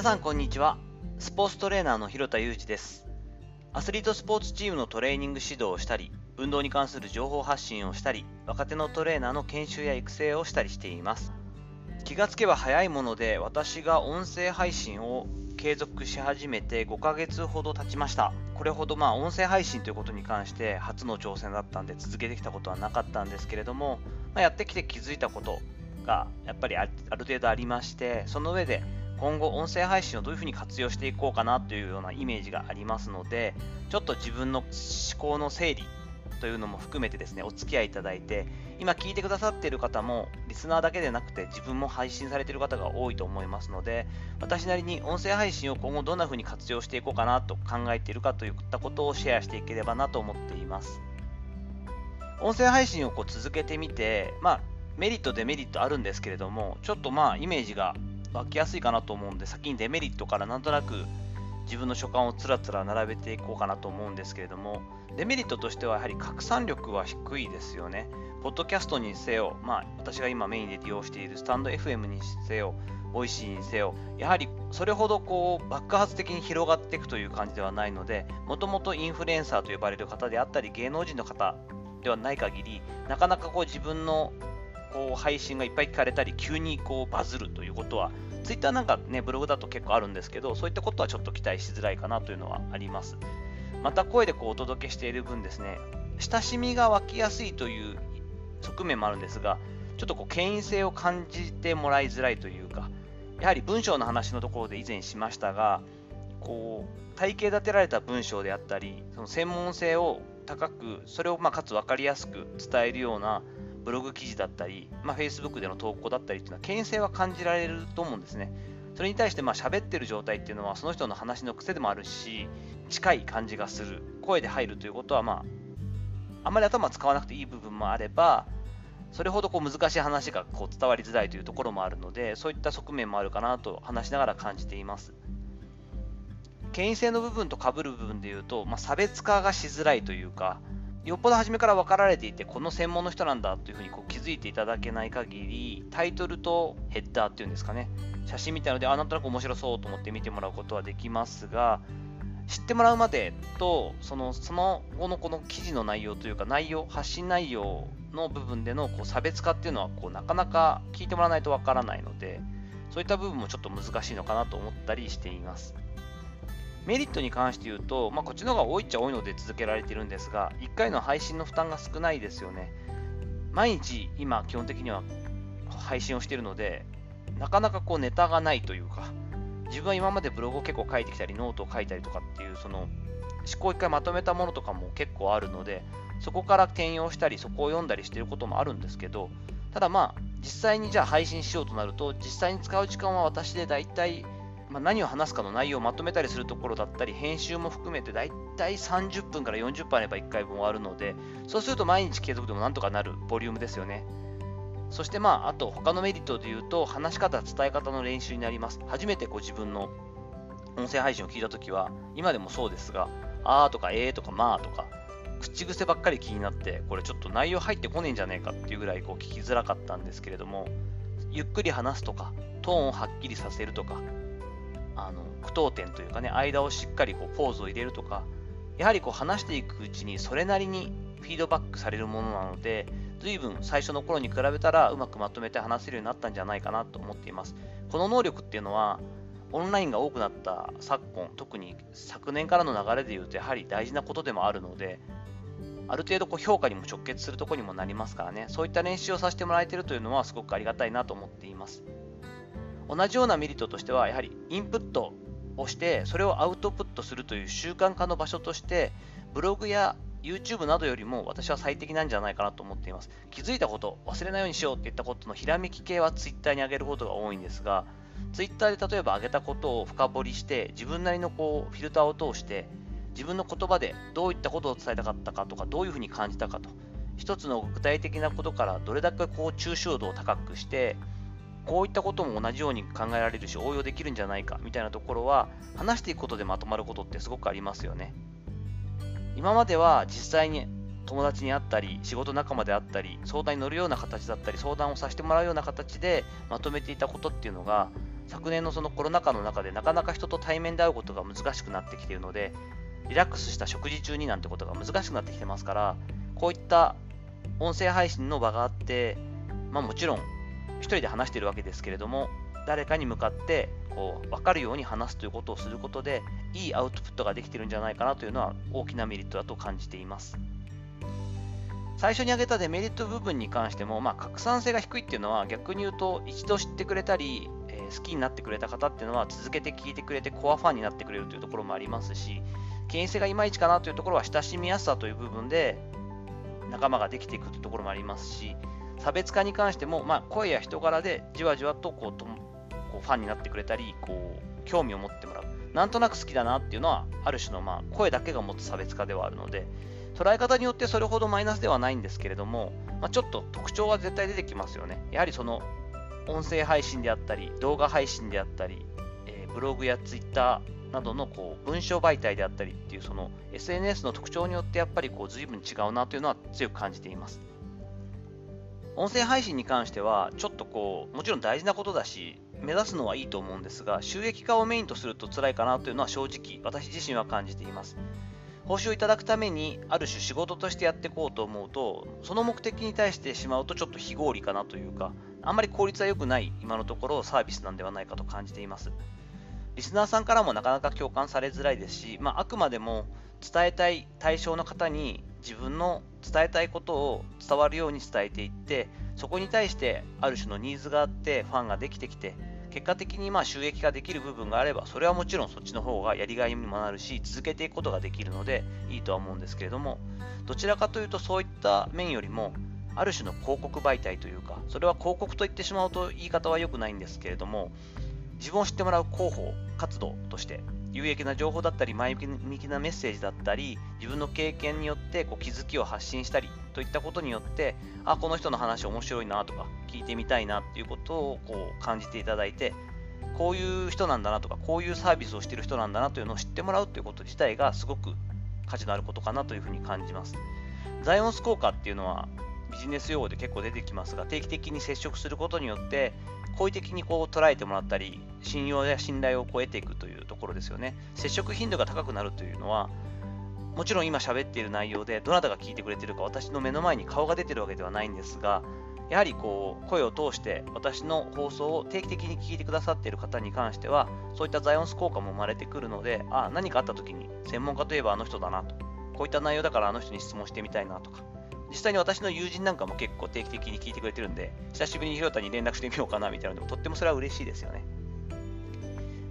皆さんこんにちは。スポーツトレーナーの広田裕二です。アスリートスポーツチームのトレーニング指導をしたり運動に関する情報発信をしたり若手のトレーナーの研修や育成をしたりしています。気がつけば早いもので私が音声配信を継続し始めて5ヶ月ほど経ちました。これほどまあ音声配信ということに関して初の挑戦だったんで続けてきたことはなかったんですけれども、まあ、やってきて気づいたことがやっぱりある程度ありましてその上で今後音声配信をどういうふうに活用していこうかなというようなイメージがありますのでちょっと自分の思考の整理というのも含めてですねお付き合いいただいて今聞いてくださっている方もリスナーだけでなくて自分も配信されている方が多いと思いますので私なりに音声配信を今後どんな風に活用していこうかなと考えているかといったことをシェアしていければなと思っています。音声配信をこう続けてみてまあメリットデメリットあるんですけれどもちょっとまあイメージが湧きやすいかなと思うんで先にデメリットからなんとなく自分の所感をつらつら並べていこうかなと思うんですけれどもデメリットとしてはやはり拡散力は低いですよね。ポッドキャストにせよ、まあ、私が今メインで利用しているスタンド FM にせよ Voicy にせよやはりそれほどこう爆発的に広がっていくという感じではないのでもともとインフルエンサーと呼ばれる方であったり芸能人の方ではない限りなかなかこう自分のこう配信がいっぱい聞かれたり急にこうバズるということは Twitter なんかねブログだと結構あるんですけどそういったことはちょっと期待しづらいかなというのはあります。また声でこうお届けしている分ですね親しみが湧きやすいという側面もあるんですがちょっとこう権威性を感じてもらいづらいというかやはり文章の話のところで以前しましたがこう体系立てられた文章であったりその専門性を高くそれをまかつ分かりやすく伝えるようなブログ記事だったり、まあ、Facebook での投稿だったりっていうのは、権威性は感じられると思うんですね。それに対して、まあ、喋ってる状態っていうのは、その人の話の癖でもあるし、近い感じがする。声で入るということは、まあ、あまり頭使わなくていい部分もあれば、それほどこう難しい話がこう伝わりづらいというところもあるので、そういった側面もあるかなと話しながら感じています。権威性の部分と被る部分でいうと、まあ、差別化がしづらいというか、よっぽど初めから分かられていて、この専門の人なんだというふうにこう気づいていただけない限り、タイトルとヘッダーっていうんですかね、写真みたいので、あ、なんとなく面白そうと思って見てもらうことはできますが、知ってもらうまでと、そのその後のこの記事の内容というか、内容、発信内容の部分でのこう差別化っていうのはこうなかなか聞いてもらわないと分からないので、そういった部分もちょっと難しいのかなと思ったりしています。メリットに関して言うと、まあ、こっちの方が多いっちゃ多いので続けられてるんですが、1回の配信の負担が少ないですよね。毎日、今、基本的には配信をしているので、なかなかこうネタがないというか、自分は今までブログを結構書いてきたり、ノートを書いたりとかっていう、その思考を1回まとめたものとかも結構あるので、そこから転用したり、そこを読んだりしていることもあるんですけど、ただまあ、実際にじゃあ配信しようとなると、実際に使う時間は私でだいたいまあ、何を話すかの内容をまとめたりするところだったり、編集も含めてだいたい30分から40分あれば1回分終わるので、そうすると毎日継続でもなんとかなるボリュームですよね。そしてまあ、あと他のメリットで言うと、話し方、伝え方の練習になります。初めてこう自分の音声配信を聞いたときは、今でもそうですが、あーとかえーとかまあとか、口癖ばっかり気になって、これちょっと内容入ってこねえんじゃねえかっていうぐらいこう聞きづらかったんですけれども、ゆっくり話すとか、トーンをはっきりさせるとか、あの句読点というかね、間をしっかりこうポーズを入れるとか、やはりこう話していくうちにそれなりにフィードバックされるものなので、随分最初の頃に比べたらうまくまとめて話せるようになったんじゃないかなと思っています。この能力っていうのは、オンラインが多くなった昨今、特に昨年からの流れでいうと、やはり大事なことでもあるので、ある程度こう評価にも直結するとこにもなりますからね、そういった練習をさせてもらえてるというのはすごくありがたいなと思っています。同じようなメリットとしては、やはりインプットをして、それをアウトプットするという習慣化の場所として、ブログや YouTube などよりも私は最適なんじゃないかなと思っています。気づいたこと、忘れないようにしようっていったことのひらめき系は Twitter に上げることが多いんですが、Twitter で例えば上げたことを深掘りして、自分なりのこうフィルターを通して、自分の言葉でどういったことを伝えたかったかとか、どういうふうに感じたかと、一つの具体的なことからどれだけこう抽象度を高くして、こういったことも同じように考えられるし応用できるんじゃないかみたいなところは話していくことでまとまることってすごくありますよね。今までは実際に友達に会ったり仕事仲間であったり相談に乗るような形だったり相談をさせてもらうような形でまとめていたことっていうのが昨年のそのコロナ禍の中でなかなか人と対面で会うことが難しくなってきているので、リラックスした食事中になんてことが難しくなってきてますから、こういった音声配信の場があって、まあ、もちろん1人で話しているわけですけれども、誰かに向かってこう分かるように話すということをすることで、いいアウトプットができてるんじゃないかなというのは大きなメリットだと感じています。最初に挙げたデメリット部分に関しても、まあ、拡散性が低いっていうのは逆に言うと一度知ってくれたり、えー、好きになってくれた方っていうのは続けて聞いてくれてコアファンになってくれるというところもありますし権威性がいまいちかなというところは親しみやすさという部分で仲間ができていくというところもありますし差別化に関しても、まあ、声や人柄でじわじわとこうとこうファンになってくれたりこう興味を持ってもらうなんとなく好きだなっていうのはある種のまあ声だけが持つ差別化ではあるので捉え方によってそれほどマイナスではないんですけれども、まあ、ちょっと特徴は絶対出てきますよねやはりその音声配信であったり動画配信であったり、えー、ブログやツイッターなどのこう文章媒体であったりっていうその SNS の特徴によってやっぱりこう随分違うなというのは強く感じています。音声配信に関しては、ちょっとこう、もちろん大事なことだし、目指すのはいいと思うんですが、収益化をメインとすると辛いかなというのは正直、私自身は感じています。報酬をいただくために、ある種仕事としてやっていこうと思うと、その目的に対してしまうとちょっと非合理かなというか、あんまり効率は良くない今のところサービスなんではないかと感じています。リスナーさんからもなかなか共感されづらいですし、まあ、あくまでも伝えたい対象の方に自分の伝えたいことを伝わるように伝えていってそこに対してある種のニーズがあってファンができてきて結果的にまあ収益化できる部分があればそれはもちろんそっちの方がやりがいにもなるし続けていくことができるのでいいとは思うんですけれどもどちらかというとそういった面よりもある種の広告媒体というかそれは広告と言ってしまうと言い方は良くないんですけれども自分を知ってもらう広報活動として有益な情報だったり前向きなメッセージだったり自分の経験によってこう気づきを発信したりといったことによってあこの人の話面白いなとか聞いてみたいなっていうことをこう感じていただいてこういう人なんだなとかこういうサービスをしてる人なんだなというのを知ってもらうということ自体がすごく価値のあることかなというふうに感じます。ザイオンス効果っていうのはビジネス用語で結構出てきますが定期的に接触することによって好意的にこう捉えてもらったり信用や信頼を超えていくというところですよね。接触頻度が高くなるというのはもちろん今喋っている内容でどなたが聞いてくれてるか私の目の前に顔が出てるわけではないんですがやはりこう声を通して私の放送を定期的に聞いてくださっている方に関してはそういったザイオンス効果も生まれてくるのであ何かあった時に専門家といえばあの人だなとこういった内容だからあの人に質問してみたいなとか実際に私の友人なんかも結構定期的に聞いてくれてるんで、久しぶりにひろたに連絡してみようかなみたいなのでも、とってもそれは嬉しいですよね。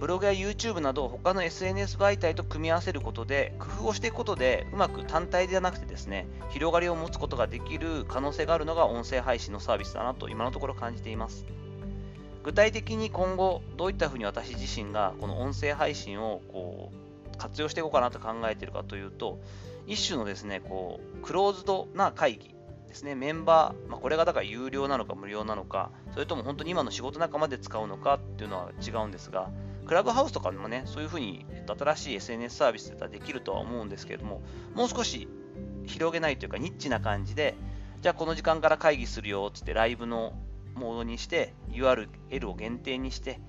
ブログや YouTube など他の SNS 媒体と組み合わせることで、工夫をしていくことで、うまく単体ではなくてですね、広がりを持つことができる可能性があるのが音声配信のサービスだなと今のところ感じています。具体的に今後、どういったふうに私自身がこの音声配信をこう活用していこうかなと考えているかというと、一種のですね、こう、クローズドな会議ですね、メンバー、まあ、これがだから有料なのか無料なのか、それとも本当に今の仕事仲間で使うのかっていうのは違うんですが、クラブハウスとかでもね、そういうふうに新しい SNS サービスでできるとは思うんですけれども、もう少し広げないというか、ニッチな感じで、じゃあこの時間から会議するよっつってライブのモードにして、URL を限定にして、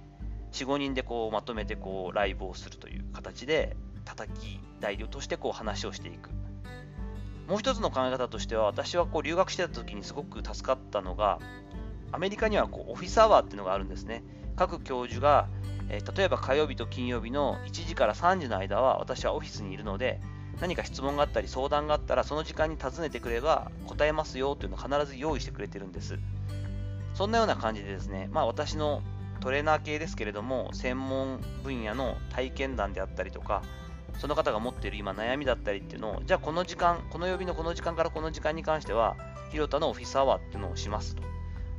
4、5人でこうまとめてこうライブをするという形で、叩き台としてこう話をしていく。もう一つの考え方としては、私はこう留学してた時にすごく助かったのが、アメリカにはこうオフィスアワーっていうのがあるんですね。各教授が、えー、例えば火曜日と金曜日の1時から3時の間は私はオフィスにいるので、何か質問があったり相談があったらその時間に尋ねてくれば答えますよというのを必ず用意してくれてるんです。そんなような感じでですね、まあ私のトレーナー系ですけれども、専門分野の体験談であったりとか、その方が持っている今悩みだったりっていうのを、じゃあこの時間、この曜日のこの時間からこの時間に関しては、広田のオフィスアワーっていうのをしますと。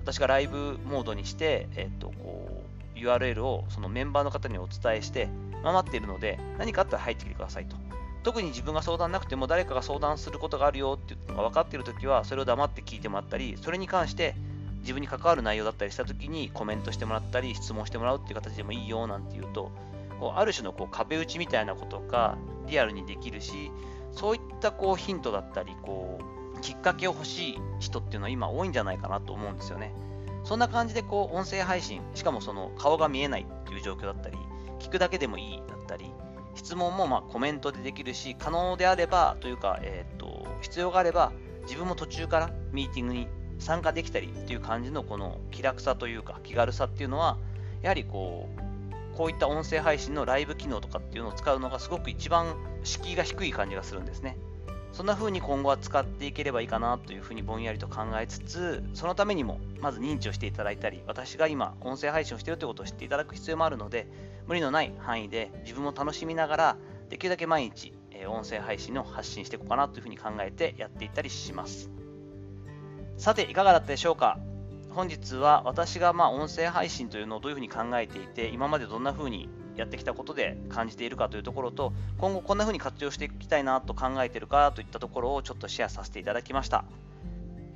私がライブモードにして、えっと、こう、URL をそのメンバーの方にお伝えして、待っているので、何かあったら入ってきてくださいと。特に自分が相談なくても誰かが相談することがあるよっていうのが分かっているときは、それを黙って聞いてもらったり、それに関して自分に関わる内容だったりしたときにコメントしてもらったり、質問してもらうっていう形でもいいよなんていうと、こうある種のこう壁打ちみたいなことがリアルにできるしそういったこうヒントだったりこうきっかけを欲しい人っていうのは今多いんじゃないかなと思うんですよねそんな感じでこう音声配信、しかもその顔が見えないっていう状況だったり、聞くだけでもいいだったり、質問もまコメントでできるし、可能であればというか、えーと、必要があれば自分も途中からミーティングに参加できたりっていう感じのこの気楽さというか気軽さっていうのは、やはりこう、こういった音声配信のライブ機能とかっていうのを使うのがすごく一番敷居が低い感じがするんですね。そんな風に今後は使っていければいいかなというふうにぼんやりと考えつつ、そのためにもまず認知をしていただいたり、私が今音声配信をしているということを知っていただく必要もあるので、無理のない範囲で自分も楽しみながら、できるだけ毎日え音声配信を発信していこうかなというふうに考えてやっていったりします。さて、いかがだったでしょうか？本日は私がまあ音声配信というのをどういうふうに考えていて、今までどんなふうにやってきたことで感じているかというところと、今後こんな風に活用していきたいなと考えているかといったところをちょっとシェアさせていただきました。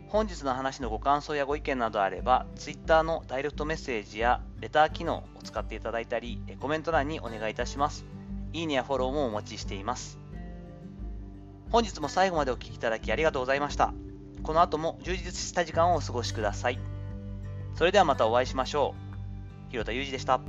本日の話のご感想やご意見などあれば、Twitter のダイレクトメッセージやレター機能を使っていただいたり、コメント欄にお願いいたします。いいねやフォローもお待ちしています。本日も最後までお聴きいただきありがとうございました。この後も充実した時間をお過ごしください。それではまたお会いしましょう。広田裕二でした。